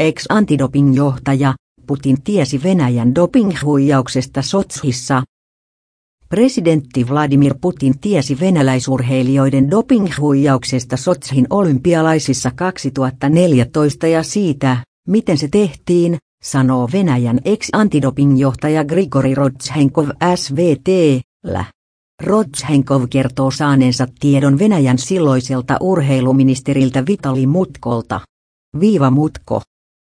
Ex-antidoping-johtaja, Putin tiesi Venäjän dopinghuijauksesta Sotshissa. Presidentti Vladimir Putin tiesi venäläisurheilijoiden dopinghuijauksesta Sotshin olympialaisissa 2014 ja siitä, miten se tehtiin, sanoo Venäjän ex-antidoping-johtaja Grigori Rodzhenkov SVT. -lä. Rodzhenkov kertoo saaneensa tiedon Venäjän silloiselta urheiluministeriltä Vitali Mutkolta. Viiva Mutko.